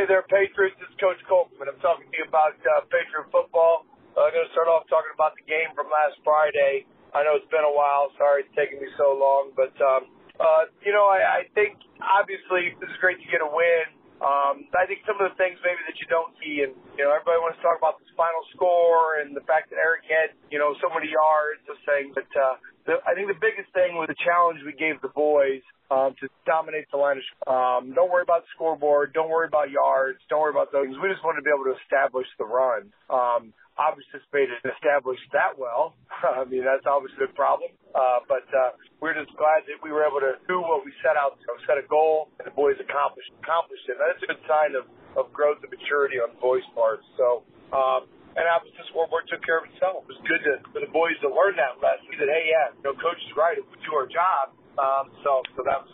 Hey there, Patriots. It's Coach Kolkman. I'm talking to you about uh, Patriot football. Uh, I'm going to start off talking about the game from last Friday. I know it's been a while. Sorry it's taking me so long. But, um, uh, you know, I, I think obviously this is great to get a win. Um, I think some of the things maybe that you don't see, and you know, everybody wants to talk about this final score and the fact that Eric had, you know, so many yards, those things. But uh, the, I think the biggest thing was the challenge we gave the boys um, to dominate the line of. Um, don't worry about the scoreboard. Don't worry about yards. Don't worry about those. We just wanted to be able to establish the run. Um, obviously, participated and established that well. I mean, that's obviously a problem. Uh, but uh, glad that we were able to do what we set out to set a goal, and the boys accomplished accomplished it. That's a good sign of of growth and maturity on the boys' part. So. Um, and obviously, the scoreboard took care of itself. It was good to, for the boys to learn that lesson. That hey, yeah, you know, coach is right. If we do our job, um, so so that was